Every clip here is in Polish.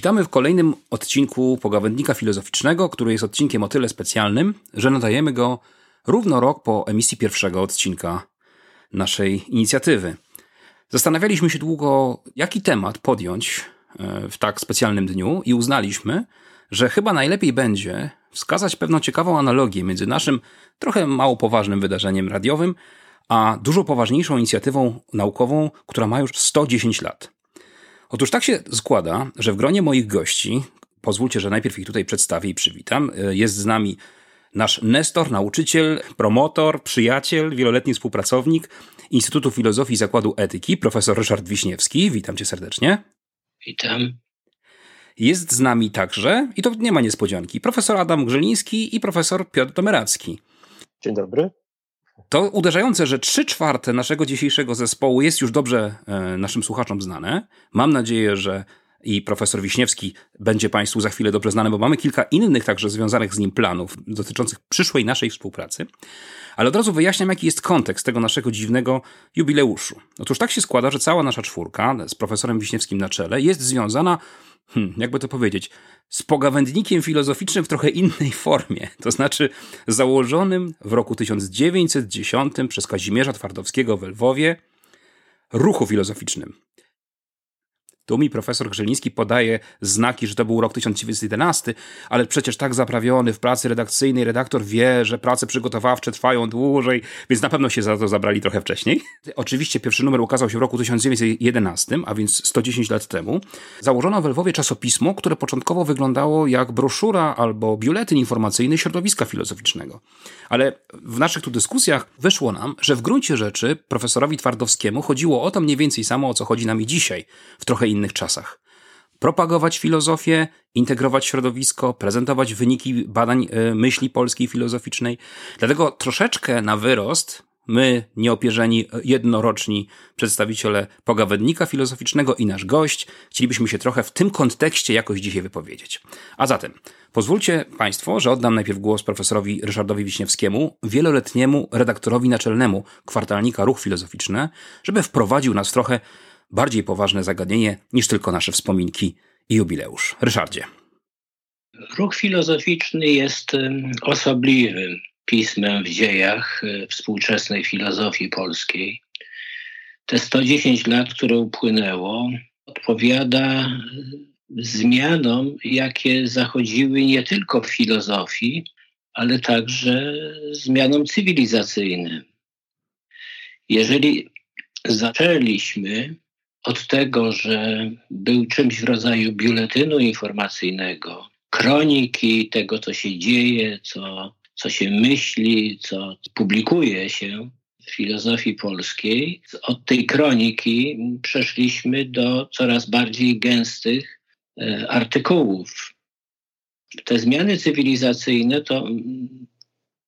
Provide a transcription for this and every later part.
Witamy w kolejnym odcinku Pogawędnika Filozoficznego, który jest odcinkiem o tyle specjalnym, że nadajemy go równo rok po emisji pierwszego odcinka naszej inicjatywy. Zastanawialiśmy się długo, jaki temat podjąć e, w tak specjalnym dniu i uznaliśmy, że chyba najlepiej będzie wskazać pewną ciekawą analogię między naszym trochę mało poważnym wydarzeniem radiowym, a dużo poważniejszą inicjatywą naukową, która ma już 110 lat. Otóż tak się składa, że w gronie moich gości, pozwólcie, że najpierw ich tutaj przedstawię i przywitam, e, jest z nami nasz Nestor, nauczyciel, promotor, przyjaciel, wieloletni współpracownik Instytutu Filozofii i Zakładu Etyki, profesor Ryszard Wiśniewski. Witam cię serdecznie. Witam. Jest z nami także, i to nie ma niespodzianki, profesor Adam Grzeliński i profesor Piotr Domeracki. Dzień dobry. To uderzające, że trzy czwarte naszego dzisiejszego zespołu jest już dobrze e, naszym słuchaczom znane. Mam nadzieję, że i profesor Wiśniewski będzie Państwu za chwilę dobrze znany, bo mamy kilka innych także związanych z nim planów dotyczących przyszłej naszej współpracy. Ale od razu wyjaśniam, jaki jest kontekst tego naszego dziwnego jubileuszu. Otóż tak się składa, że cała nasza czwórka z profesorem Wiśniewskim na czele jest związana hmm, jakby to powiedzieć, z pogawędnikiem filozoficznym w trochę innej formie, to znaczy założonym w roku 1910 przez Kazimierza Twardowskiego w Lwowie ruchu filozoficznym. Tu mi profesor Grzeliński podaje znaki, że to był rok 1911, ale przecież tak zaprawiony w pracy redakcyjnej redaktor wie, że prace przygotowawcze trwają dłużej, więc na pewno się za to zabrali trochę wcześniej. Oczywiście pierwszy numer ukazał się w roku 1911, a więc 110 lat temu. Założono w Lwowie czasopismo, które początkowo wyglądało jak broszura albo biuletyn informacyjny środowiska filozoficznego. Ale w naszych tu dyskusjach wyszło nam, że w gruncie rzeczy profesorowi Twardowskiemu chodziło o to mniej więcej samo, o co chodzi nam i dzisiaj, w trochę innym innych czasach. Propagować filozofię, integrować środowisko, prezentować wyniki badań e, myśli polskiej filozoficznej. Dlatego troszeczkę na wyrost my, nieopierzeni, jednoroczni przedstawiciele pogawędnika filozoficznego i nasz gość, chcielibyśmy się trochę w tym kontekście jakoś dzisiaj wypowiedzieć. A zatem, pozwólcie Państwo, że oddam najpierw głos profesorowi Ryszardowi Wiśniewskiemu, wieloletniemu redaktorowi naczelnemu kwartalnika Ruch Filozoficzny, żeby wprowadził nas trochę bardziej poważne zagadnienie niż tylko nasze wspominki i jubileusz. Ryszardzie. Ruch filozoficzny jest osobliwym pismem w dziejach e, współczesnej filozofii polskiej. Te 110 lat, które upłynęło, odpowiada e, zmianom, jakie zachodziły nie tylko w filozofii, ale także zmianom cywilizacyjnym. Jeżeli zaczęliśmy od tego, że był czymś w rodzaju biuletynu informacyjnego, kroniki tego, co się dzieje, co, co się myśli, co publikuje się w filozofii polskiej. Od tej kroniki przeszliśmy do coraz bardziej gęstych e, artykułów. Te zmiany cywilizacyjne to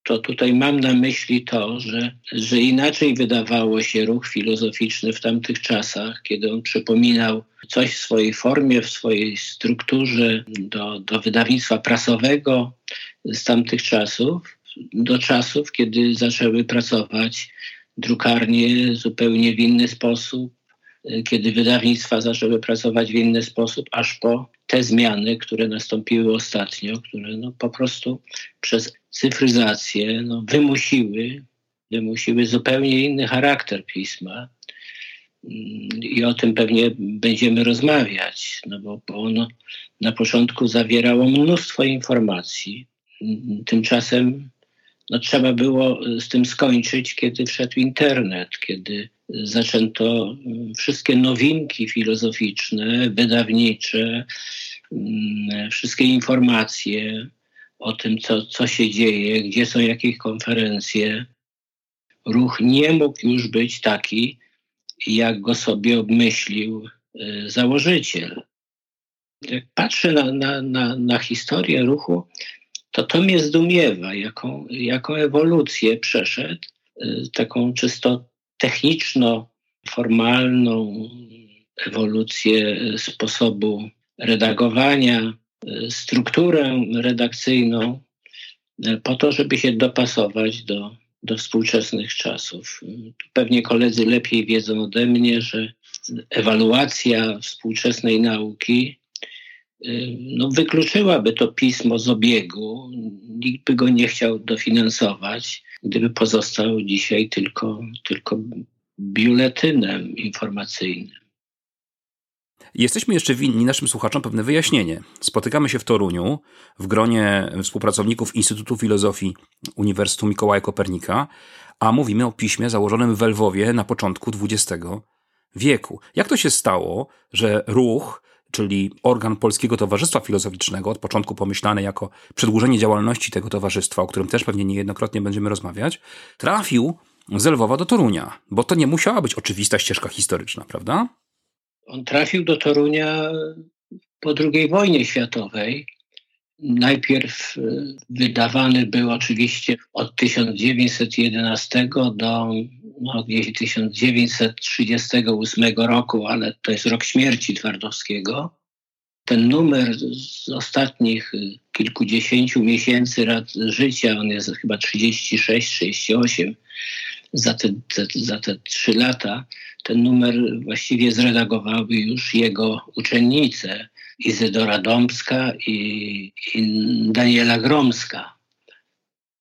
to tutaj mam na myśli to, że, że inaczej wydawało się ruch filozoficzny w tamtych czasach, kiedy on przypominał coś w swojej formie, w swojej strukturze do, do wydawnictwa prasowego z tamtych czasów, do czasów, kiedy zaczęły pracować drukarnie zupełnie w inny sposób, kiedy wydawnictwa zaczęły pracować w inny sposób, aż po te zmiany, które nastąpiły ostatnio, które no po prostu przez cyfryzację no wymusiły, wymusiły zupełnie inny charakter pisma. I o tym pewnie będziemy rozmawiać, no bo, bo ono na początku zawierało mnóstwo informacji. Tymczasem no, trzeba było z tym skończyć, kiedy wszedł internet, kiedy zaczęto wszystkie nowinki filozoficzne, wydawnicze, mm, wszystkie informacje o tym, co, co się dzieje, gdzie są jakieś konferencje. Ruch nie mógł już być taki, jak go sobie obmyślił y, założyciel. Jak patrzę na, na, na, na historię ruchu, to to mnie zdumiewa, jaką, jaką ewolucję przeszedł, y, taką czysto techniczno-formalną ewolucję sposobu redagowania, strukturę redakcyjną, po to, żeby się dopasować do, do współczesnych czasów. Pewnie koledzy lepiej wiedzą ode mnie, że ewaluacja współczesnej nauki y, no, wykluczyłaby to pismo z obiegu. Nikt by go nie chciał dofinansować, gdyby pozostał dzisiaj tylko, tylko biuletynem informacyjnym. Jesteśmy jeszcze winni naszym słuchaczom pewne wyjaśnienie. Spotykamy się w Toruniu w gronie współpracowników Instytutu Filozofii Uniwersytetu Mikołaja Kopernika, a mówimy o piśmie założonym w Lwowie na początku XX wieku. Jak to się stało, że ruch, czyli organ Polskiego Towarzystwa Filozoficznego, od początku pomyślany jako przedłużenie działalności tego towarzystwa, o którym też pewnie niejednokrotnie będziemy rozmawiać, trafił z Lwowa do Torunia, bo to nie musiała być oczywista ścieżka historyczna, prawda? On trafił do Torunia po II wojnie światowej. Najpierw e, wydawany był oczywiście od 1911 do no, gdzieś 1938 roku, ale to jest rok śmierci Twardowskiego. Ten numer z ostatnich kilkudziesięciu miesięcy życia, on jest chyba 36-38 za te, te, za te trzy lata, ten numer właściwie zredagowały już jego uczennice Izydora Dąbska i, i Daniela Gromska.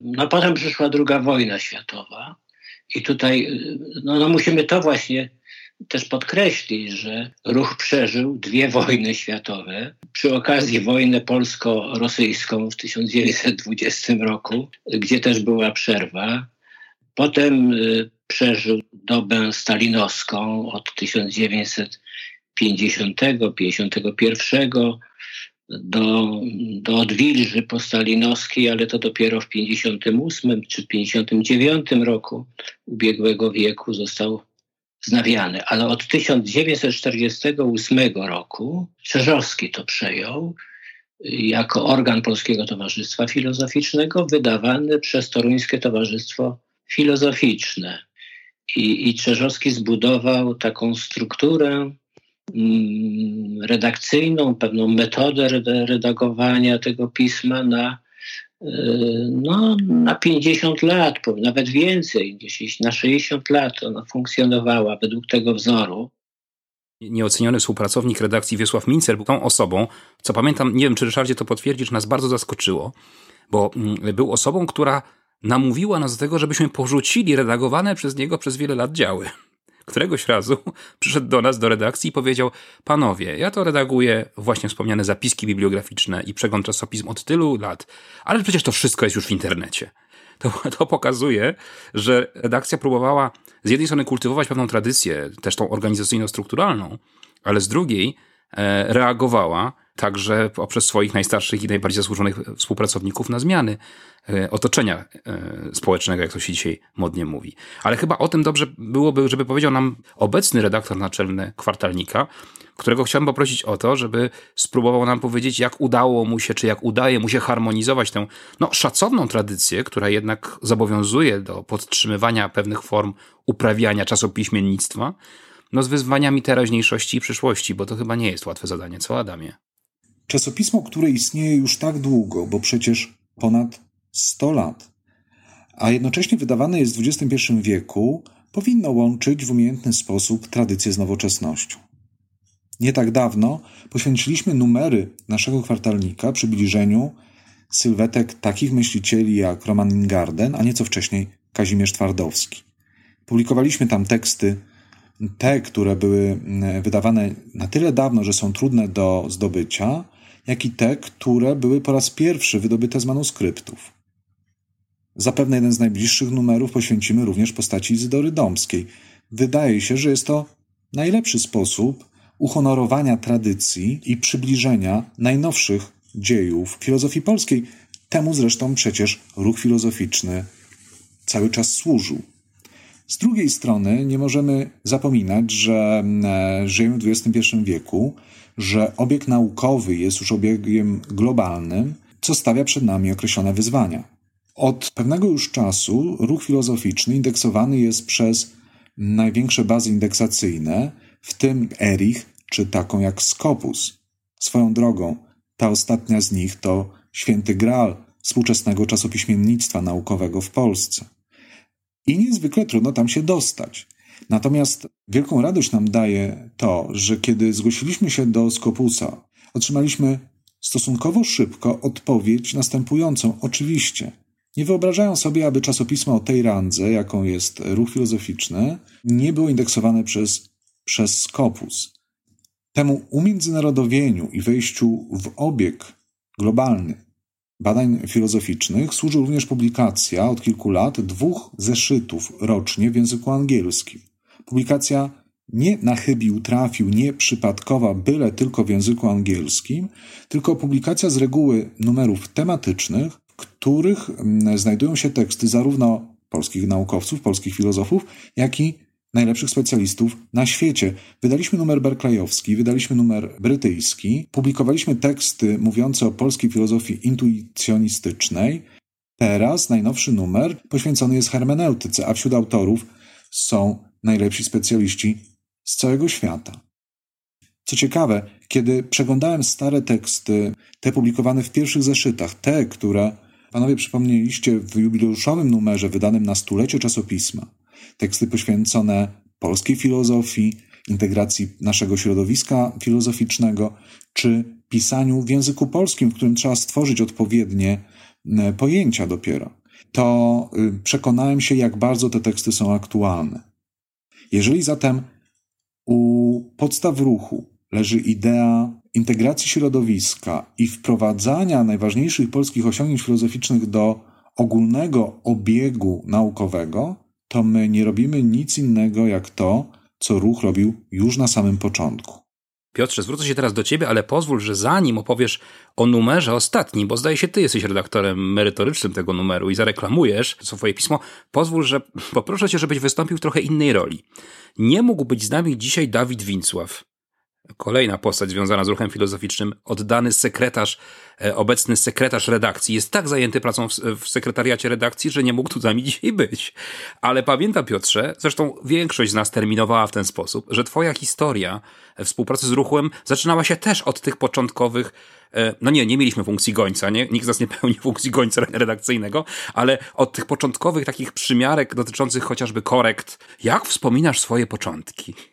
No potem przyszła druga wojna światowa i tutaj no, no musimy to właśnie też podkreślić, że ruch przeżył dwie wojny światowe. Przy okazji wojnę polsko-rosyjską w 1920 roku, gdzie też była przerwa. Potem y, przeżył dobę stalinowską od 1950-51 do, do odwilży postalinowskiej, ale to dopiero w 58 czy 59 roku ubiegłego wieku został wznawiany. Ale od 1948 roku Czerzowski to przejął jako organ Polskiego Towarzystwa Filozoficznego wydawany przez Toruńskie Towarzystwo Filozoficzne. I, i Czerzowski zbudował taką strukturę mm, redakcyjną, pewną metodę redagowania tego pisma na, y, no, na 50 lat, nawet więcej, gdzieś na 60 lat ona funkcjonowała według tego wzoru. Nieoceniony współpracownik redakcji Wiesław Mincer był tą osobą, co pamiętam, nie wiem czy Ryszardzie to potwierdzisz, nas bardzo zaskoczyło, bo mm, był osobą, która namówiła nas do tego, żebyśmy porzucili redagowane przez niego przez wiele lat działy. Któregoś razu przyszedł do nas, do redakcji i powiedział: Panowie, ja to redaguję właśnie wspomniane zapiski bibliograficzne i przegląd czasopism od tylu lat, ale przecież to wszystko jest już w internecie. To, to pokazuje, że redakcja próbowała z jednej strony kultywować pewną tradycję, też tą organizacyjno-strukturalną, ale z drugiej e, reagowała także poprzez swoich najstarszych i najbardziej zasłużonych współpracowników na zmiany e, otoczenia e, społecznego, jak to się dzisiaj modnie mówi. Ale chyba o tym dobrze byłoby, żeby powiedział nam obecny redaktor naczelny kwartalnika, którego chciałbym poprosić o to, żeby spróbował nam powiedzieć, jak udało mu się, czy jak udaje mu się harmonizować tę no, szacowną tradycję, która jednak zobowiązuje do podtrzymywania pewnych form uprawiania czasopiśmiennictwa, no z wyzwaniami teraźniejszości i przyszłości, bo to chyba nie jest łatwe zadanie, co Adamie? Czasopismo, które istnieje już tak długo, bo przecież ponad 100 lat, a jednocześnie wydawane jest w XXI wieku, powinno łączyć w umiejętny sposób tradycję z nowoczesnością. Nie tak dawno poświęciliśmy numery naszego kwartalnika przybliżeniu sylwetek takich myślicieli jak Roman Ingarden, a nieco wcześniej Kazimierz Twardowski. Publikowaliśmy tam teksty, te, które były mm, wydawane na tyle dawno, że są trudne do zdobycia, jak i te, które były po raz pierwszy wydobyte z manuskryptów. Zapewne jeden z najbliższych numerów poświęcimy również postaci Izydory Domskiej. Wydaje się, że jest to najlepszy sposób uhonorowania tradycji i przybliżenia najnowszych dziejów filozofii polskiej. Temu zresztą przecież ruch filozoficzny cały czas służył. Z drugiej strony nie możemy zapominać, że e, żyjemy w XXI wieku, że obieg naukowy jest już obiegiem globalnym, co stawia przed nami określone wyzwania. Od pewnego już czasu ruch filozoficzny indeksowany jest przez największe bazy indeksacyjne, w tym Erich czy taką jak Scopus. Swoją drogą, ta ostatnia z nich to święty graal współczesnego czasopiśmiennictwa naukowego w Polsce. I niezwykle trudno tam się dostać. Natomiast wielką radość nam daje to, że kiedy zgłosiliśmy się do Skopusa, otrzymaliśmy stosunkowo szybko odpowiedź następującą. Oczywiście, nie wyobrażają sobie, aby czasopismo o tej randze, jaką jest ruch filozoficzny, nie było indeksowane przez, przez Skopus. Temu umiędzynarodowieniu i wejściu w obieg globalny badań filozoficznych służy również publikacja od kilku lat dwóch zeszytów rocznie w języku angielskim. Publikacja nie na chybił trafił, nie przypadkowa, byle tylko w języku angielskim, tylko publikacja z reguły numerów tematycznych, w których mm, znajdują się teksty zarówno polskich naukowców, polskich filozofów, jak i najlepszych specjalistów na świecie. Wydaliśmy numer berklejowski, wydaliśmy numer brytyjski, publikowaliśmy teksty mówiące o polskiej filozofii intuicjonistycznej. Teraz najnowszy numer poświęcony jest hermeneutyce, a wśród autorów są najlepsi specjaliści z całego świata. Co ciekawe, kiedy przeglądałem stare teksty, te publikowane w pierwszych zeszytach, te, które panowie przypomnieliście w jubileuszowym numerze wydanym na stulecie czasopisma, teksty poświęcone polskiej filozofii, integracji naszego środowiska filozoficznego, czy pisaniu w języku polskim, w którym trzeba stworzyć odpowiednie pojęcia dopiero, to y, przekonałem się, jak bardzo te teksty są aktualne. Jeżeli zatem u podstaw ruchu leży idea integracji środowiska i wprowadzania najważniejszych polskich osiągnięć filozoficznych do ogólnego obiegu naukowego, to my nie robimy nic innego jak to, co ruch robił już na samym początku. Piotrze, zwrócę się teraz do ciebie, ale pozwól, że zanim opowiesz o numerze ostatnim, bo zdaje się, ty jesteś redaktorem merytorycznym tego numeru i zareklamujesz swoje pismo, pozwól, że poproszę cię, żebyś wystąpił w trochę innej roli. Nie mógł być z nami dzisiaj Dawid Wincław, Kolejna postać związana z ruchem filozoficznym, oddany sekretarz, e, obecny sekretarz redakcji, jest tak zajęty pracą w, w, sekretariacie redakcji, że nie mógł tu z nami dzisiaj być. Ale pamiętam, Piotrze, zresztą większość z nas terminowała w ten sposób, że twoja historia współpracy z ruchem zaczynała się też od tych początkowych e, no nie, nie mieliśmy funkcji gońca, nie? Nikt z nas nie pełni funkcji gońca redakcyjnego, ale od tych początkowych takich przymiarek dotyczących chociażby korekt. Jak wspominasz swoje początki?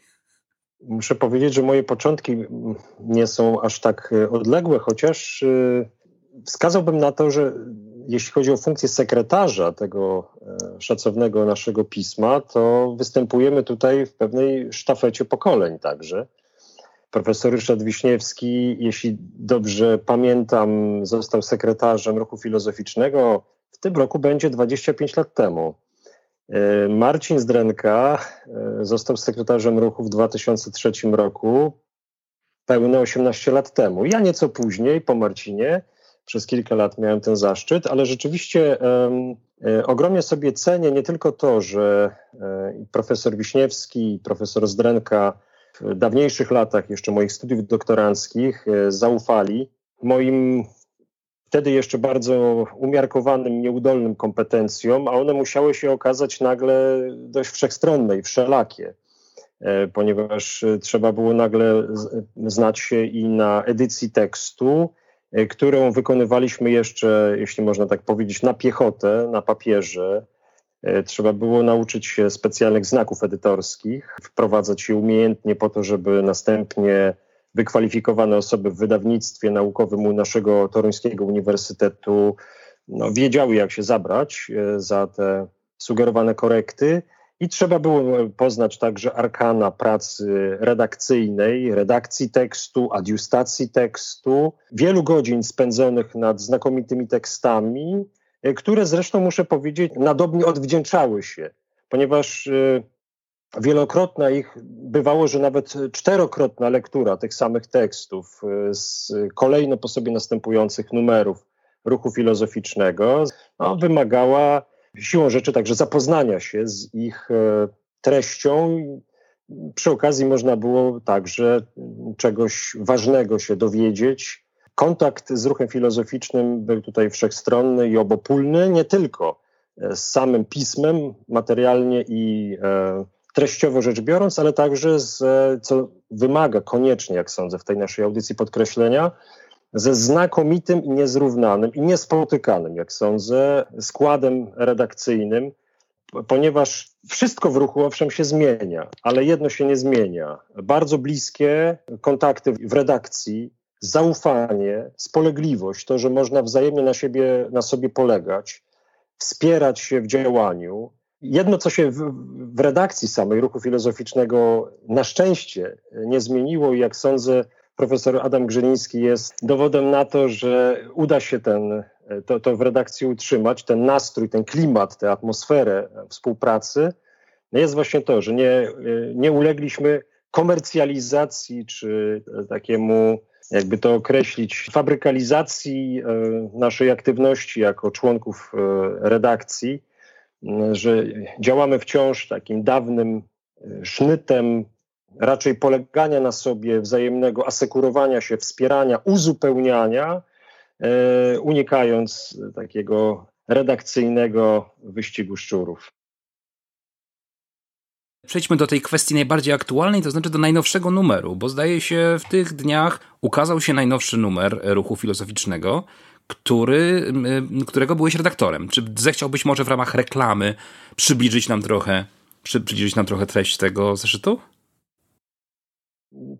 Muszę powiedzieć, że moje początki nie są aż tak e, odległe, chociaż e, wskazałbym na to, że jeśli chodzi o funkcję sekretarza tego e, szacownego naszego pisma, to występujemy tutaj w pewnej sztafecie pokoleń także. Profesor Ryszard Wiśniewski, jeśli dobrze pamiętam, został sekretarzem ruchu filozoficznego. W tym roku będzie 25 lat temu. E, Marcin Zdrenka e, został sekretarzem ruchu w 2003 roku, pełne 18 lat temu. Ja nieco później, po Marcinie, przez kilka lat miałem ten zaszczyt, ale rzeczywiście um, ogromnie sobie cenię nie tylko to, że um, profesor Wiśniewski profesor Zdrenka w dawniejszych latach jeszcze moich studiów doktoranckich zaufali moim wtedy jeszcze bardzo umiarkowanym, nieudolnym kompetencjom, a one musiały się okazać nagle dość wszechstronne i wszelakie, e, ponieważ e, trzeba było nagle znać się i na edycji tekstu, e, którą wykonywaliśmy jeszcze, jeśli można tak powiedzieć, na piechotę, na papierze. Trzeba było nauczyć się specjalnych znaków edytorskich, wprowadzać je umiejętnie po to, żeby następnie wykwalifikowane osoby w wydawnictwie naukowym u naszego toruńskiego uniwersytetu no, wiedziały, jak się zabrać e, za te sugerowane korekty. I trzeba było poznać także arkana pracy redakcyjnej, redakcji tekstu, adiustacji tekstu, wielu godzin spędzonych nad znakomitymi tekstami, e, które zresztą muszę powiedzieć, nadobnie odwdzięczały się, ponieważ e, wielokrotna ich bywało, że nawet czterokrotna lektura tych samych tekstów y, z kolejno po sobie następujących numerów ruchu filozoficznego no, wymagała siłą rzeczy także zapoznania się z ich e, treścią. Przy okazji można było także czegoś ważnego się dowiedzieć. Kontakt z ruchem filozoficznym był tutaj wszechstronny i obopólny, nie tylko z samym pismem materialnie i e, treściowo rzecz biorąc, ale także, z, co wymaga koniecznie, jak sądzę, w tej naszej audycji podkreślenia, ze znakomitym i niezrównanym i niespotykanym, jak sądzę, składem redakcyjnym ponieważ wszystko w ruchu owszem się zmienia, ale jedno się nie zmienia. Bardzo bliskie kontakty w redakcji, zaufanie, spolegliwość, to, że można wzajemnie na siebie, na sobie polegać, wspierać się w działaniu. Jedno, co się w, w redakcji samej ruchu filozoficznego na szczęście nie zmieniło i jak sądzę, profesor Adam Grzyliński jest dowodem na to, że uda się ten, to, to w redakcji utrzymać, ten nastrój, ten klimat, tę atmosferę współpracy, jest właśnie to, że nie, nie ulegliśmy komercjalizacji czy takiemu, jakby to określić, fabrykalizacji e, naszej aktywności jako członków e, redakcji, że działamy wciąż takim dawnym e, sznytem raczej polegania na sobie, wzajemnego asekurowania się, wspierania, uzupełniania, e, unikając takiego redakcyjnego wyścigu szczurów. Przejdźmy do tej kwestii najbardziej aktualnej, to znaczy do najnowszego numeru, bo zdaje się w tych dniach ukazał się najnowszy numer ruchu filozoficznego, który, którego byłeś redaktorem. Czy zechciałbyś może w ramach reklamy przybliżyć nam trochę, przybliżyć nam trochę treść tego zeszytu?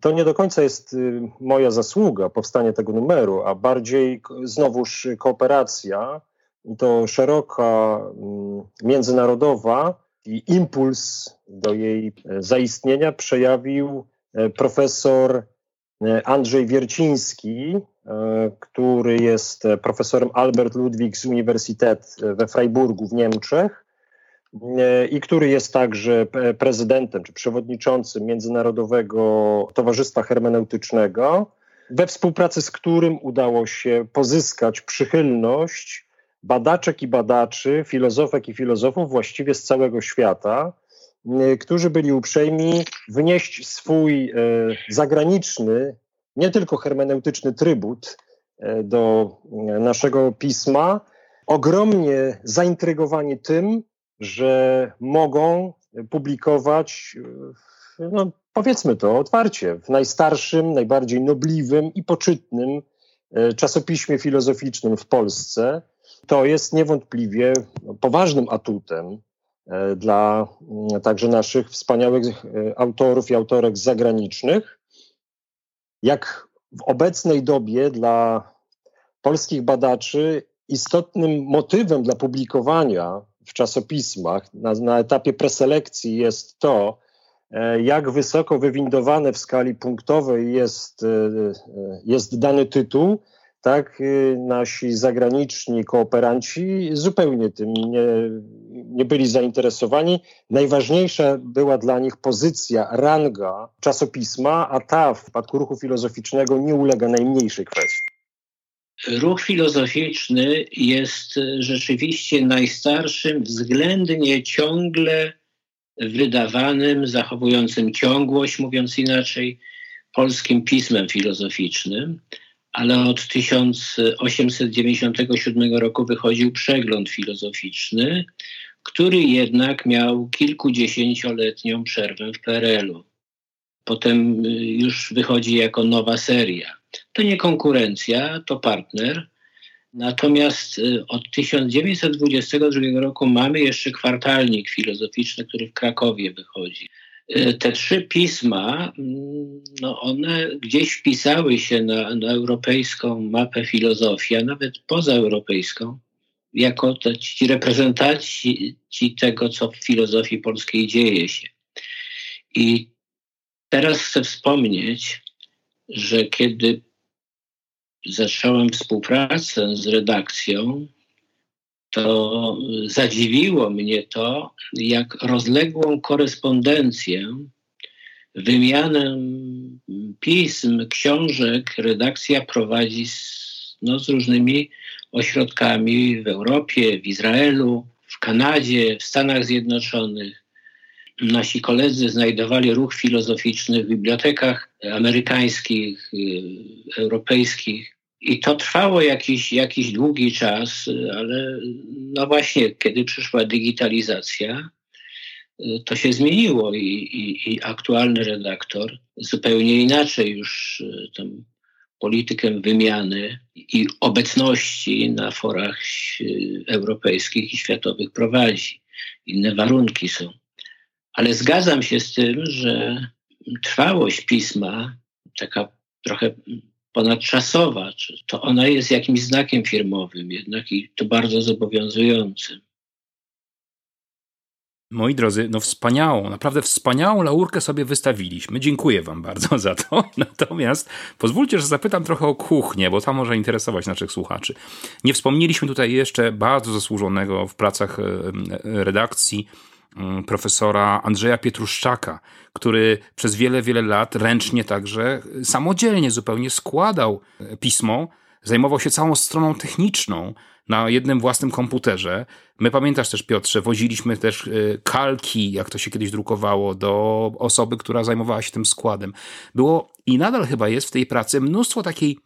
to nie do końca jest y, moja zasługa, powstanie tego numeru, a bardziej znowuż kooperacja i to szeroka, mm, międzynarodowa i impuls do jej e, zaistnienia przejawił e, profesor e, Andrzej Wierciński, który jest profesorem Albert Ludwig z Uniwersytet we Freiburgu w Niemczech E, i który jest także prezydentem czy przewodniczącym Międzynarodowego Towarzystwa Hermeneutycznego, we współpracy z którym udało się pozyskać przychylność badaczek i badaczy, filozofek i filozofów właściwie z całego świata, e, którzy byli uprzejmi wnieść swój e, zagraniczny, nie tylko hermeneutyczny trybut do naszego pisma, ogromnie zaintrygowani tym, że mogą publikować, no powiedzmy to otwarcie, w najstarszym, najbardziej nobliwym i poczytnym e, czasopiśmie filozoficznym w Polsce. To jest niewątpliwie poważnym atutem e, dla także naszych wspaniałych e, autorów i autorek zagranicznych. Jak w obecnej dobie dla polskich badaczy istotnym motywem dla publikowania w czasopismach na, na etapie preselekcji jest to, e, jak wysoko wywindowane w skali punktowej jest, e, e, jest dany tytuł, tak nasi zagraniczni kooperanci zupełnie tym nie, nie byli zainteresowani. Najważniejsza była dla nich pozycja, ranga czasopisma, a ta w przypadku ruchu filozoficznego nie ulega najmniejszej kwestii. Ruch filozoficzny jest rzeczywiście najstarszym, względnie ciągle wydawanym, zachowującym ciągłość, mówiąc inaczej, polskim pismem filozoficznym, ale od 1897 roku wychodził przegląd filozoficzny, który jednak miał kilkudziesięcioletnią przerwę w PRL-u. Potem już wychodzi jako nowa seria. To nie konkurencja, to partner. Natomiast y, od 1922 roku mamy jeszcze kwartalnik filozoficzny, który w Krakowie wychodzi. Y, te trzy pisma, mm, no one gdzieś wpisały się na, na europejską mapę filozofii, a nawet pozaeuropejską, jako te, ci reprezentanci tego, co w filozofii polskiej dzieje się. I teraz chcę wspomnieć, że kiedy zacząłem współpracę z redakcją, to zadziwiło mnie to, jak rozległą korespondencję, wymianę pism, książek redakcja prowadzi z, no, z różnymi ośrodkami w Europie, w Izraelu, w Kanadzie, w Stanach Zjednoczonych nasi koledzy znajdowali ruch filozoficzny w bibliotekach amerykańskich, y, europejskich. I to trwało jakiś, jakiś długi czas, ale no właśnie, kiedy przyszła digitalizacja, to się zmieniło i, i, i aktualny redaktor zupełnie inaczej już y, tę politykę wymiany i obecności na forach europejskich i światowych prowadzi. inne warunki są. Ale zgadzam się z tym, że trwałość pisma, taka trochę ponadczasowa, to ona jest jakimś znakiem firmowym jednak i to bardzo zobowiązującym. Moi drodzy, no wspaniałą, naprawdę wspaniałą laurkę sobie wystawiliśmy. Dziękuję Wam bardzo za to. Natomiast pozwólcie, że zapytam trochę o kuchnię, bo to może interesować naszych słuchaczy. Nie wspomnieliśmy tutaj jeszcze bardzo zasłużonego w pracach redakcji profesora Andrzeja Pietruszczaka, który przez wiele, wiele lat ręcznie także samodzielnie zupełnie składał e, pismo, zajmował się całą stroną techniczną na jednym własnym komputerze. My pamiętasz też, Piotrze, woziliśmy też y, kalki, jak to się kiedyś drukowało, do osoby, która zajmowała się tym składem. Było i nadal chyba jest w tej pracy mnóstwo takiej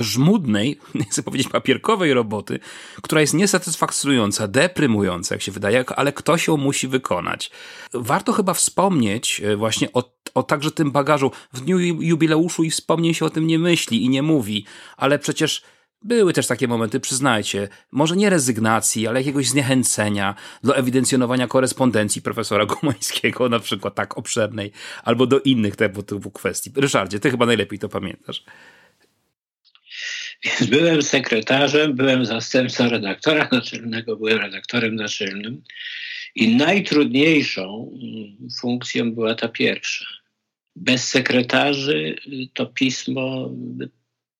żmudnej, nie chcę powiedzieć papierkowej roboty, która jest niesatysfakcjonująca, deprymująca, jak się wydaje, ale ktoś ją musi wykonać. Warto chyba wspomnieć y, właśnie o, o także tym bagażu. W dniu jubileuszu i wspomnień się o tym nie myśli i nie mówi, ale przecież były też takie momenty, przyznajcie, może nie rezygnacji, ale jakiegoś zniechęcenia do ewidencjonowania korespondencji profesora Gumańskiego, na przykład tak obszernej, albo do innych tego typu kwestii. Ryszardzie, ty chyba najlepiej to pamiętasz. Więc byłem sekretarzem, byłem zastępcą redaktora naczelnego, byłem redaktorem naczelnym i najtrudniejszą mm, funkcją była ta pierwsza. Bez sekretarzy to pismo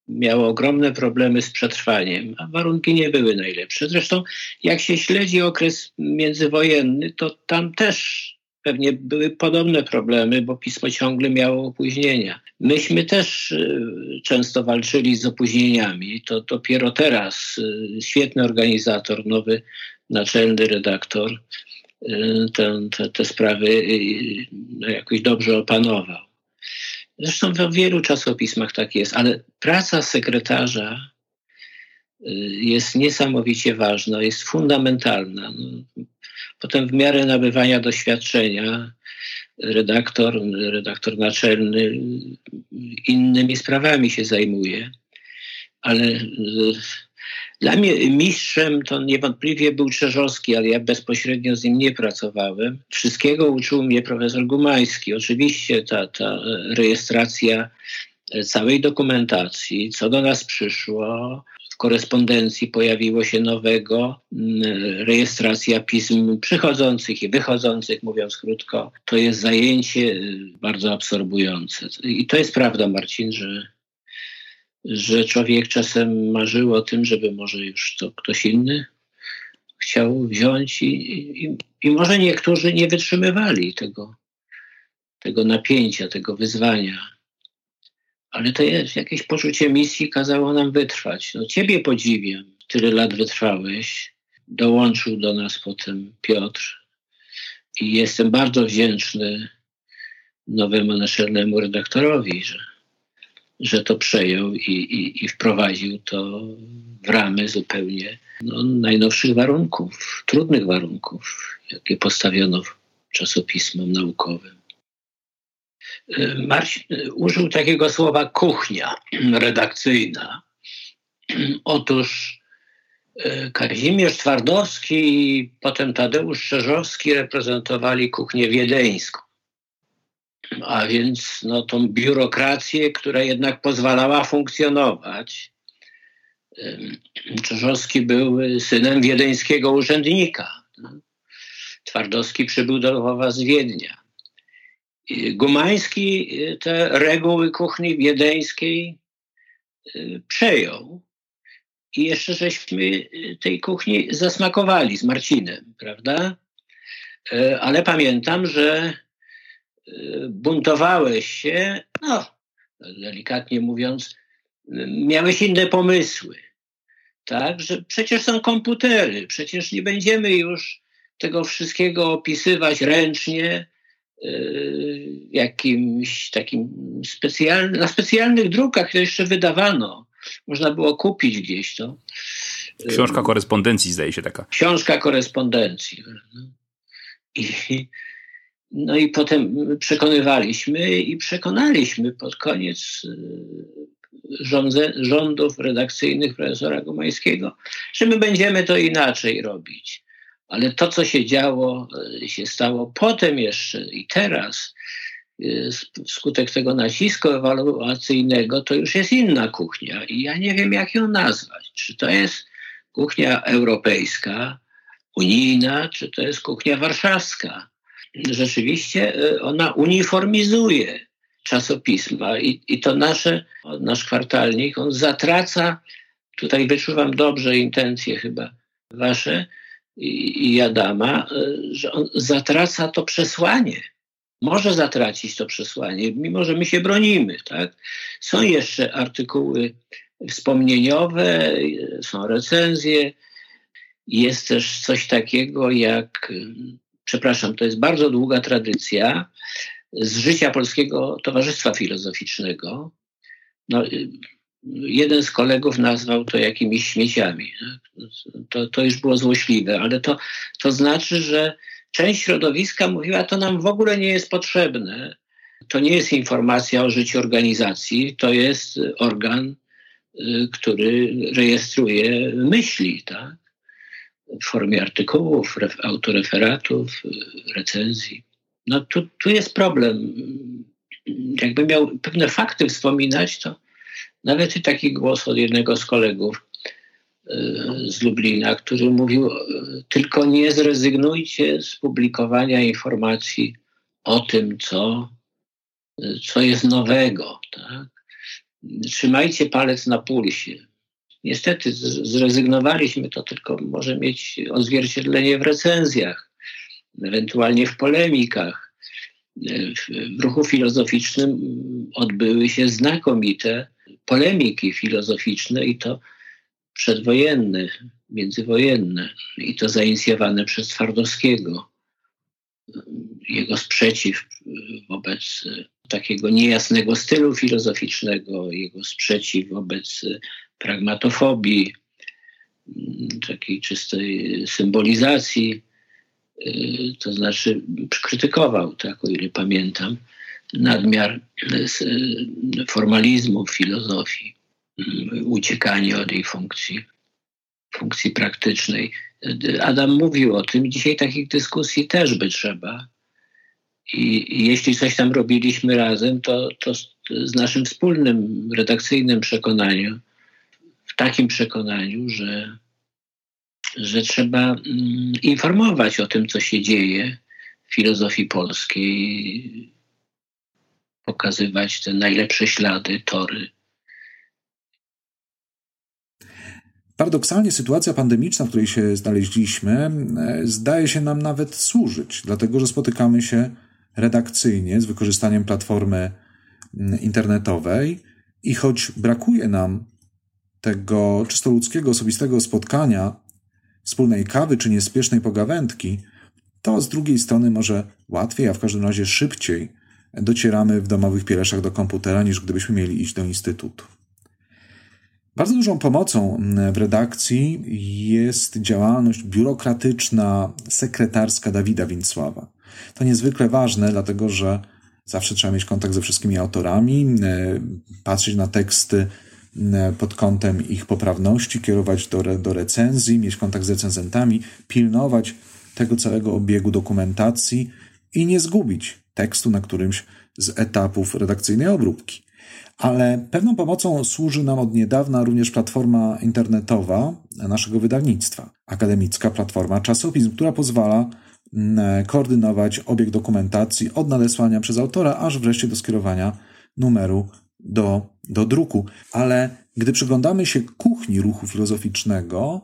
miało ogromne problemy z przetrwaniem, a warunki nie były najlepsze. Zresztą, jak się śledzi okres międzywojenny, to tam też pewnie były podobne problemy, bo pismo ciągle miało opóźnienia. Myśmy też y, często walczyli z opóźnieniami. To dopiero teraz y, świetny organizator, nowy naczelny redaktor y, te, te, sprawy no, jakoś dobrze opanował. Zresztą w wielu czasopismach tak jest, ale praca sekretarza jest niesamowicie ważna, jest fundamentalna. Potem w miarę nabywania doświadczenia redaktor, redaktor naczelny innymi sprawami się zajmuje, ale y, dla mnie mistrzem to niewątpliwie był Czerzowski, ale ja bezpośrednio z nim nie pracowałem. Wszystkiego uczył mnie profesor Gumański. Oczywiście ta, ta rejestracja całej dokumentacji, co do nas przyszło, w korespondencji pojawiło się nowego, mm, rejestracja pism przychodzących i wychodzących, mówiąc krótko. To jest zajęcie y, bardzo absorbujące. I to jest prawda, Marcin, że że człowiek czasem marzył o tym, żeby może już to ktoś inny chciał wziąć i, i, i może niektórzy nie wytrzymywali tego, tego napięcia, tego wyzwania. Ale to jest jakieś poczucie misji kazało nam wytrwać. No, ciebie podziwiam. Tyle lat wytrwałeś. Dołączył do nas potem Piotr. I jestem bardzo wdzięczny nowemu naczelnemu redaktorowi, że że to przejął i, i, i wprowadził to w ramy zupełnie no, najnowszych warunków, trudnych warunków, jakie postawiono czasopismom naukowym. Marcin użył takiego słowa kuchnia redakcyjna. Otóż y, Kazimierz Twardowski i potem Tadeusz Szerzowski reprezentowali kuchnię wiedeńską a więc no, tą biurokrację, która jednak pozwalała funkcjonować. Czerzowski był synem wiedeńskiego urzędnika. Twardowski przybył do Lwowa z Wiednia. Gumański te reguły kuchni wiedeńskiej y, przejął. I jeszcze żeśmy tej kuchni zasmakowali z Marcinem, prawda? Ale pamiętam, że buntowałeś się, no, delikatnie mówiąc, miałeś inne pomysły. Tak, że przecież są komputery, przecież nie będziemy już tego wszystkiego opisywać ręcznie, jakimś takim specjalnym, na specjalnych drukach to jeszcze wydawano. Można było kupić gdzieś to. Książka korespondencji zdaje się taka. Książka korespondencji. I, no i potem przekonywaliśmy i przekonaliśmy pod koniec y, rządze, rządów redakcyjnych profesora Gumańskiego, że my będziemy to inaczej robić. Ale to, co się działo, się stało potem jeszcze i teraz, wskutek tego nacisku ewaluacyjnego, to już jest inna kuchnia i ja nie wiem, jak ją nazwać. Czy to jest kuchnia europejska, unijna, czy to jest kuchnia warszawska. Rzeczywiście y, ona uniformizuje czasopisma i, i to nasze, nasz kwartalnik, on zatraca, tutaj wyczuwam dobrze intencje chyba wasze i, i Adama, y, że on zatraca to przesłanie. Może zatracić to przesłanie, mimo że my się bronimy. Tak? Są jeszcze artykuły wspomnieniowe, są recenzje, jest też coś takiego jak, przepraszam, to jest bardzo długa tradycja z życia Polskiego Towarzystwa Filozoficznego. No, jeden z kolegów nazwał to jakimiś śmieciami. To, to już było złośliwe, ale to, to znaczy, że część środowiska mówiła, to nam w ogóle nie jest potrzebne. To nie jest informacja o życiu organizacji, to jest organ, y, który rejestruje myśli. Tak? w formie artykułów, autoreferatów, recenzji. No tu, tu jest problem. Jakby miał pewne fakty wspominać, to nawet i taki głos od jednego z kolegów y, z Lublina, który mówił, tylko nie zrezygnujcie z publikowania informacji o tym, co, co jest nowego. Tak? Trzymajcie palec na pulsie. Niestety zrezygnowaliśmy, to tylko może mieć odzwierciedlenie w recenzjach, ewentualnie w polemikach. W ruchu filozoficznym odbyły się znakomite polemiki filozoficzne i to przedwojenne, międzywojenne i to zainicjowane przez Twardowskiego. Jego sprzeciw wobec takiego niejasnego stylu filozoficznego, jego sprzeciw wobec pragmatofobii, takiej czystej symbolizacji, to znaczy krytykował, tak, o ile pamiętam, nadmiar y, formalizmu w filozofii, uciekanie od jej funkcji, funkcji praktycznej. Adam mówił o tym, dzisiaj takich dyskusji też by trzeba. I, jeśli coś tam robiliśmy razem, to, to z naszym wspólnym redakcyjnym przekonaniem w takim przekonaniu, że, że trzeba informować o tym, co się dzieje w filozofii polskiej, pokazywać te najlepsze ślady, tory. Paradoksalnie sytuacja pandemiczna, w której się znaleźliśmy, e, zdaje się nam nawet służyć, dlatego że spotykamy się redakcyjnie z wykorzystaniem platformy mm, internetowej i choć brakuje nam tego czysto ludzkiego, osobistego spotkania, wspólnej kawy czy niespiesznej pogawędki, to z drugiej strony może łatwiej, a w każdym razie szybciej docieramy w domowych pieleszach do komputera, niż gdybyśmy mieli iść do instytutu. Bardzo dużą pomocą w redakcji jest działalność biurokratyczna, sekretarska Dawida Wincława. To niezwykle ważne, dlatego że zawsze trzeba mieć kontakt ze wszystkimi autorami, patrzeć na teksty E, pod kątem ich poprawności, kierować do, do recenzji, mieć kontakt z recenzentami, pilnować tego całego obiegu dokumentacji i nie zgubić tekstu na którymś z etapów redakcyjnej obróbki. Ale pewną pomocą służy nam od niedawna również platforma internetowa naszego wydawnictwa, akademicka platforma Czasopism, która pozwala koordynować obieg dokumentacji od nadesłania przez autora, aż wreszcie do skierowania numeru do, do druku. Ale gdy przyglądamy się kuchni ruchu filozoficznego,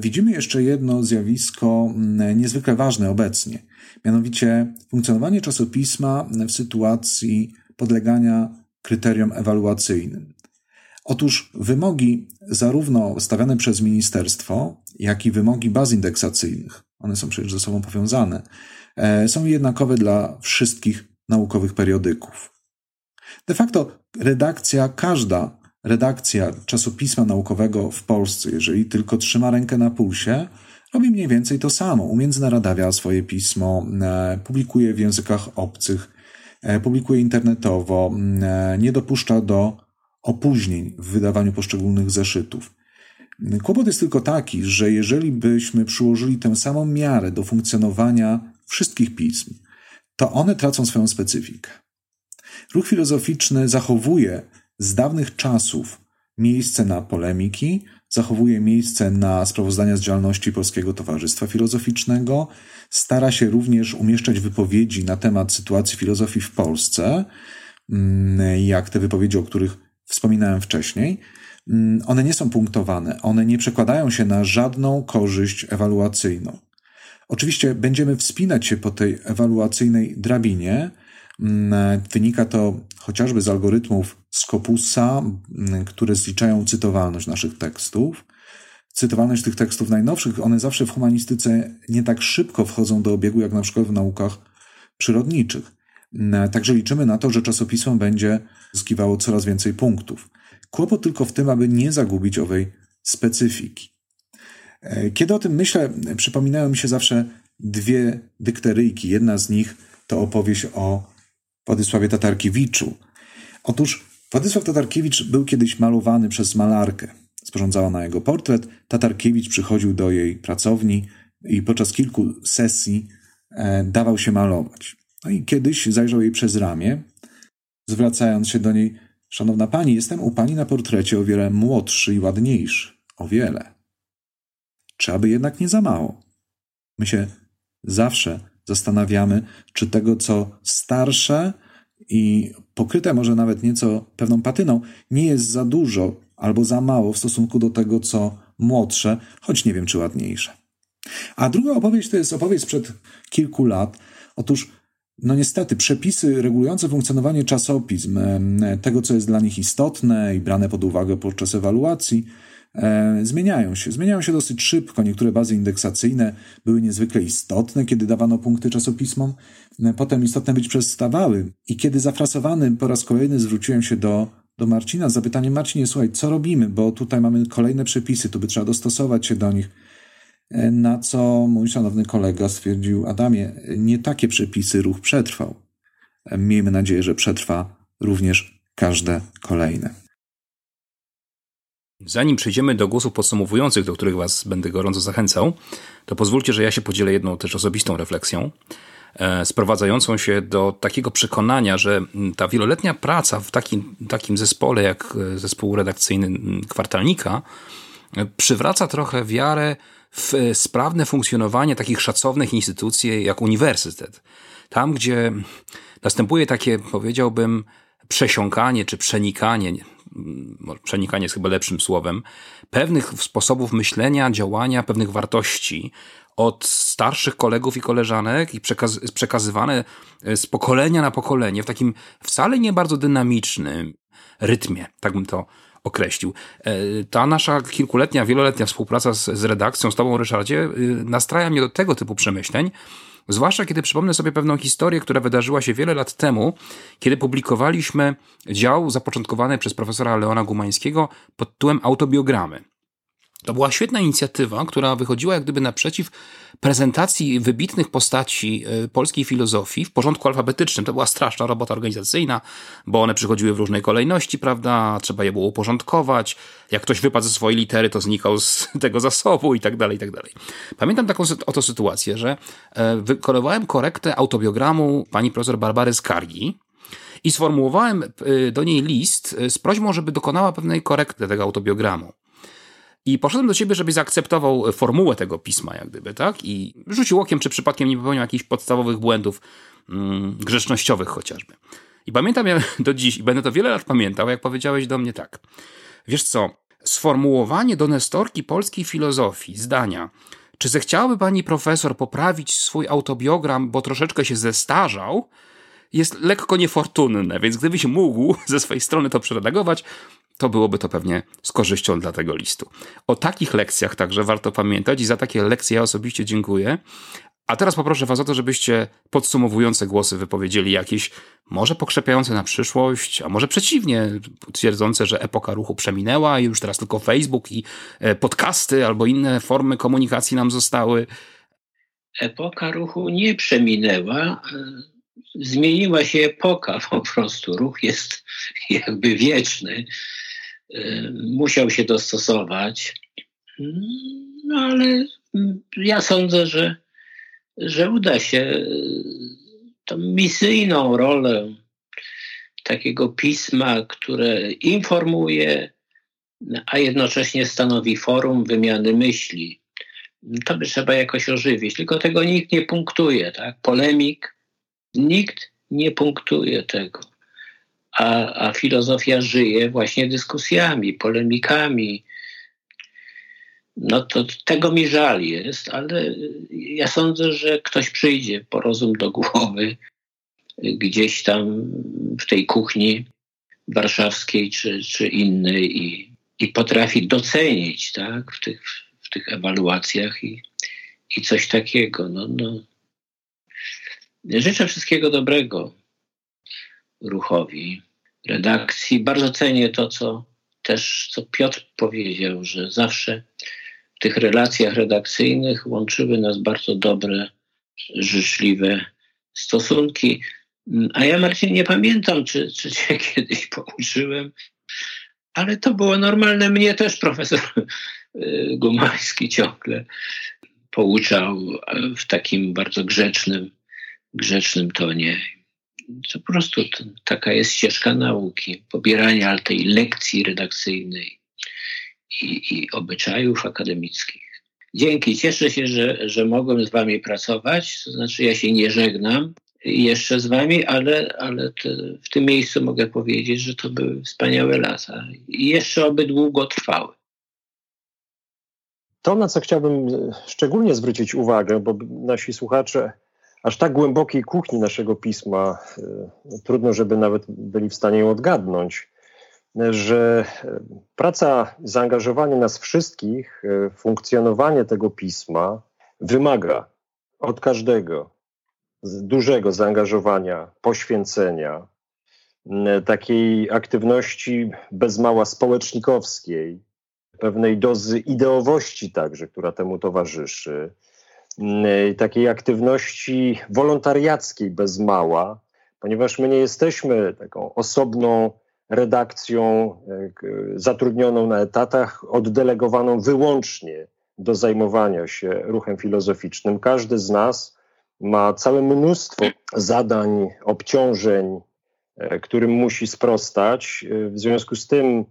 widzimy jeszcze jedno zjawisko niezwykle ważne obecnie. Mianowicie funkcjonowanie czasopisma w sytuacji podlegania kryteriom ewaluacyjnym. Otóż wymogi zarówno stawiane przez ministerstwo, jak i wymogi baz indeksacyjnych, one są przecież ze sobą powiązane, e, są jednakowe dla wszystkich naukowych periodyków. De facto redakcja, każda redakcja czasopisma naukowego w Polsce, jeżeli tylko trzyma rękę na pulsie, robi mniej więcej to samo. Umiędzynaradawia swoje pismo, e, publikuje w językach obcych, e, publikuje internetowo, e, nie dopuszcza do opóźnień w wydawaniu poszczególnych zeszytów. Kłopot jest tylko taki, że jeżeli byśmy przyłożyli tę samą miarę do funkcjonowania wszystkich pism, to one tracą swoją specyfikę. Ruch filozoficzny zachowuje z dawnych czasów miejsce na polemiki, zachowuje miejsce na sprawozdania z działalności Polskiego Towarzystwa Filozoficznego, stara się również umieszczać wypowiedzi na temat sytuacji filozofii w Polsce, mm, jak te wypowiedzi, o których wspominałem wcześniej. Mm, one nie są punktowane, one nie przekładają się na żadną korzyść ewaluacyjną. Oczywiście będziemy wspinać się po tej ewaluacyjnej drabinie. Mm, wynika to chociażby z algorytmów Scopusa, mm, które zliczają cytowalność naszych tekstów. Cytowalność tych tekstów najnowszych, one zawsze w humanistyce nie tak szybko wchodzą do obiegu, jak na przykład w naukach przyrodniczych. Mm, także liczymy na to, że czasopismo będzie zyskiwało coraz więcej punktów. Kłopot tylko w tym, aby nie zagubić owej specyfiki. E, kiedy o tym myślę, przypominają mi się zawsze dwie dykteryjki. Jedna z nich to opowieść o Władysławie Tatarkiewiczu. Otóż Władysław Tatarkiewicz był kiedyś malowany przez malarkę. Sporządzała na jego portret. Tatarkiewicz przychodził do jej pracowni i podczas kilku sesji e, dawał się malować. No i kiedyś zajrzał jej przez ramię, zwracając się do niej: Szanowna pani, jestem u pani na portrecie o wiele młodszy i ładniejszy. O wiele. Czy aby jednak nie za mało? My się zawsze zastanawiamy, czy tego, co starsze i pokryte może nawet nieco pewną patyną, nie jest za dużo albo za mało w stosunku do tego, co młodsze, choć nie wiem, czy ładniejsze. A druga opowieść to jest opowieść sprzed kilku lat. Otóż, no niestety, przepisy regulujące funkcjonowanie czasopism, tego, co jest dla nich istotne i brane pod uwagę podczas ewaluacji, E, zmieniają się. Zmieniają się dosyć szybko. Niektóre bazy indeksacyjne były niezwykle istotne, kiedy dawano punkty czasopismom. E, potem istotne być przestawały. I kiedy zafrasowany po raz kolejny zwróciłem się do, do Marcina z zapytaniem, Marcinie, słuchaj, co robimy? Bo tutaj mamy kolejne przepisy, tu by trzeba dostosować się do nich. E, na co mój szanowny kolega stwierdził, Adamie, nie takie przepisy ruch przetrwał. Miejmy nadzieję, że przetrwa również każde kolejne. Zanim przejdziemy do głosów podsumowujących, do których Was będę gorąco zachęcał, to pozwólcie, że ja się podzielę jedną też osobistą refleksją, e, sprowadzającą się do takiego przekonania, że ta wieloletnia praca w takim, takim zespole jak e, zespół redakcyjny kwartalnika e, przywraca trochę wiarę w sprawne funkcjonowanie takich szacownych instytucji jak uniwersytet. Tam, gdzie następuje takie, powiedziałbym, przesiąkanie czy przenikanie, przenikanie jest chyba lepszym słowem, pewnych sposobów myślenia, działania, pewnych wartości od starszych kolegów i koleżanek i przekaz przekazywane e, z pokolenia na pokolenie w takim wcale nie bardzo dynamicznym rytmie, tak bym to określił. E, ta nasza kilkuletnia, wieloletnia współpraca z, z redakcją, z tobą Ryszardzie, e, nastraja mnie do tego typu przemyśleń, Zwłaszcza kiedy przypomnę sobie pewną historię, która wydarzyła się wiele lat temu, kiedy publikowaliśmy dział zapoczątkowany przez profesora Leona Gumańskiego pod tytułem Autobiogramy. To była świetna inicjatywa, która wychodziła jak gdyby naprzeciw prezentacji wybitnych postaci e, polskiej filozofii w porządku alfabetycznym. To była straszna robota organizacyjna, bo one przychodziły w różnej kolejności, prawda? Trzeba je było uporządkować. Jak ktoś wypadł ze swojej litery, to znikał z tego zasobu i tak dalej, i tak dalej. Pamiętam taką oto sytuację, że e, wykonywałem korektę autobiogramu pani profesor Barbary Skargi, i sformułowałem e, do niej list z prośbą, żeby dokonała pewnej korekty tego autobiogramu. I poszedłem do ciebie, żebyś zaakceptował formułę tego pisma, jak gdyby, tak? I rzucił okiem, czy przypadkiem nie popełniał jakichś podstawowych błędów mm, grzecznościowych chociażby. I pamiętam ja do dziś, i będę to wiele lat pamiętał, jak powiedziałeś do mnie tak. Wiesz co, sformułowanie do nestorki polskiej filozofii zdania, czy zechciałaby pani profesor poprawić swój autobiogram, bo troszeczkę się zestarzał, jest lekko niefortunne, więc gdybyś mógł ze swojej strony to przeredagować, to byłoby to pewnie z korzyścią dla tego listu. O takich lekcjach także warto pamiętać i za takie lekcje ja osobiście dziękuję. A teraz poproszę Was o to, żebyście podsumowujące głosy wypowiedzieli jakieś, może pokrzepiające na przyszłość, a może przeciwnie, twierdzące, że epoka ruchu przeminęła i już teraz tylko Facebook i e, podcasty albo inne formy komunikacji nam zostały. Epoka ruchu nie przeminęła zmieniła się epoka po prostu. Ruch jest jakby wieczny. Y, musiał się dostosować. No ale ja sądzę, że, że uda się tą misyjną rolę takiego pisma, które informuje, a jednocześnie stanowi forum wymiany myśli. To by trzeba jakoś ożywić, tylko tego nikt nie punktuje, tak? Polemik, nikt nie punktuje tego. A, a filozofia żyje właśnie dyskusjami, polemikami. No to tego mi żal jest, ale ja sądzę, że ktoś przyjdzie po rozum do głowy gdzieś tam w tej kuchni warszawskiej czy, czy innej i, i potrafi docenić tak, w, tych, w tych ewaluacjach i, i coś takiego. No, no. Życzę wszystkiego dobrego ruchowi, redakcji. Bardzo cenię to, co też co Piotr powiedział, że zawsze w tych relacjach redakcyjnych łączyły nas bardzo dobre, życzliwe stosunki. A ja, Marcin, nie pamiętam, czy, czy cię kiedyś pouczyłem, ale to było normalne. Mnie też profesor y, Gumański ciągle pouczał w takim bardzo grzecznym, grzecznym tonie. To po prostu taka jest ścieżka nauki, pobierania tej lekcji redakcyjnej i, i obyczajów akademickich. Dzięki, cieszę się, że, że mogłem z wami pracować, to znaczy ja się nie żegnam, jeszcze z wami, ale, ale te, w tym miejscu mogę powiedzieć, że to były wspaniałe lata i jeszcze oby długo trwały. To, na co chciałbym szczególnie zwrócić uwagę, bo nasi słuchacze aż tak głębokiej kuchni naszego pisma, y, trudno, żeby nawet byli w stanie ją odgadnąć, że praca, zaangażowanie nas wszystkich, y, funkcjonowanie tego pisma wymaga od każdego dużego zaangażowania, poświęcenia, takiej aktywności bez mała społecznikowskiej, pewnej dozy ideowości także, która temu towarzyszy, takiej aktywności wolontariackiej bez mała, ponieważ my nie jesteśmy taką osobną redakcją e, zatrudnioną na etatach, oddelegowaną wyłącznie do zajmowania się ruchem filozoficznym. Każdy z nas ma całe mnóstwo zadań, obciążeń, którym musi sprostać. W związku z tym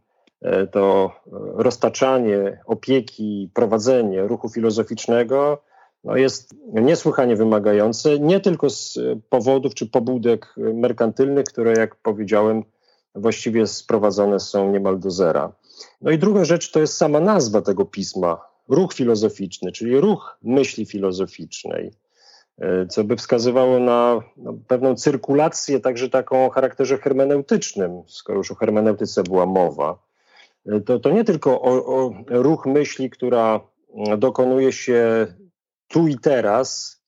to roztaczanie opieki, prowadzenie ruchu filozoficznego no jest niesłychanie wymagające, nie tylko z powodów czy pobudek merkantylnych, które, jak powiedziałem, właściwie sprowadzone są niemal do zera. No i druga rzecz to jest sama nazwa tego pisma, ruch filozoficzny, czyli ruch myśli filozoficznej. E, co by wskazywało na no, pewną cyrkulację, także taką o charakterze hermeneutycznym, skoro już o hermeneutyce była mowa. E, to, to nie tylko o, o ruch myśli, która dokonuje się tu i teraz,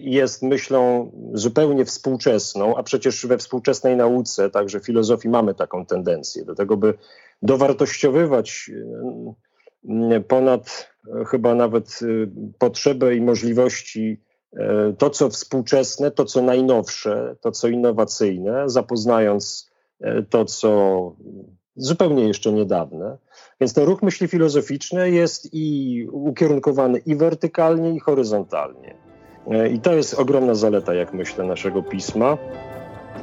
jest myślą zupełnie współczesną, a przecież we współczesnej nauce, także filozofii, mamy taką tendencję do tego, by dowartościowywać ponad chyba nawet potrzebę i możliwości E, to, co współczesne, to, co najnowsze, to, co innowacyjne, zapoznając e, to, co zupełnie jeszcze niedawne. Więc ten ruch myśli filozoficzny jest i ukierunkowany i wertykalnie, i horyzontalnie. E, I to jest ogromna zaleta, jak myślę, naszego pisma.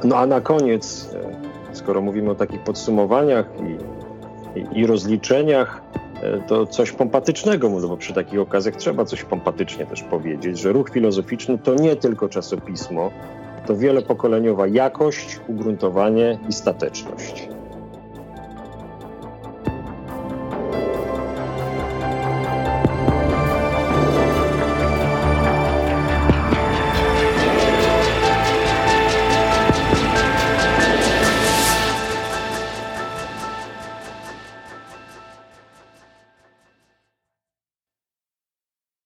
No a na koniec, skoro mówimy o takich podsumowaniach i, i, i rozliczeniach, to coś pompatycznego, bo przy takich okazjach trzeba coś pompatycznie też powiedzieć, że ruch filozoficzny to nie tylko czasopismo, to wielopokoleniowa jakość, ugruntowanie i stateczność.